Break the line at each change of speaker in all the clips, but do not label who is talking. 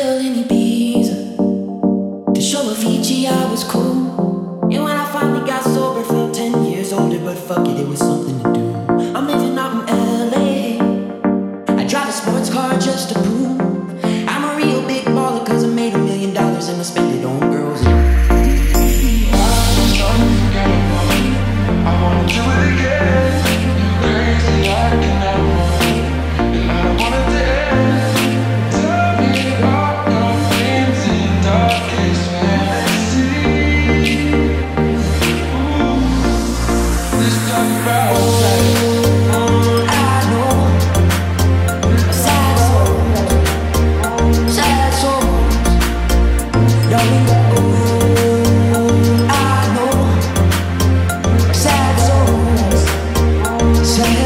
chill in to show Avicii I was cool. And when I finally got sober, felt ten years older, but fuck it, it was something to do. I'm living out in LA. I drive a sports car just to prove I'm a real big baller, cause I made a million dollars and I spend it on girls.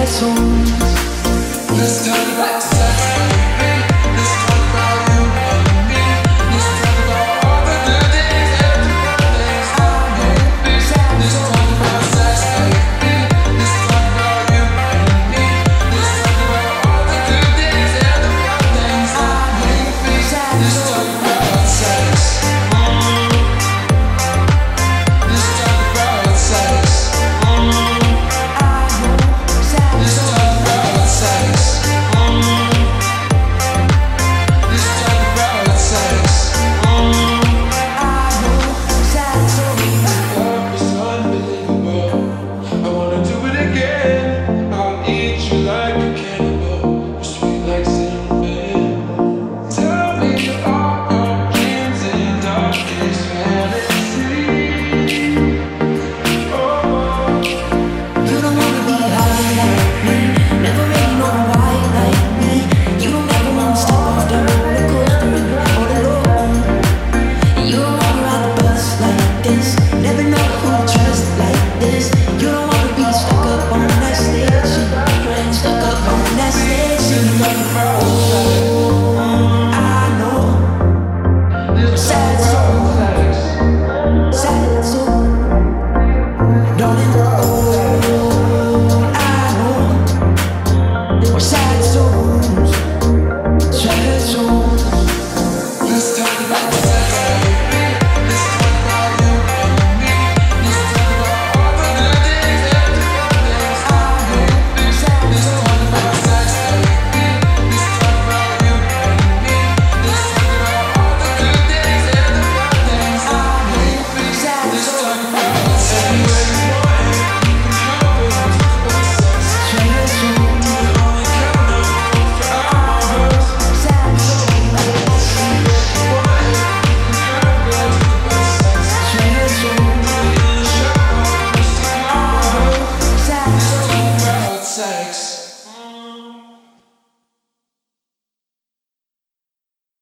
corações.
Let's turn back to time.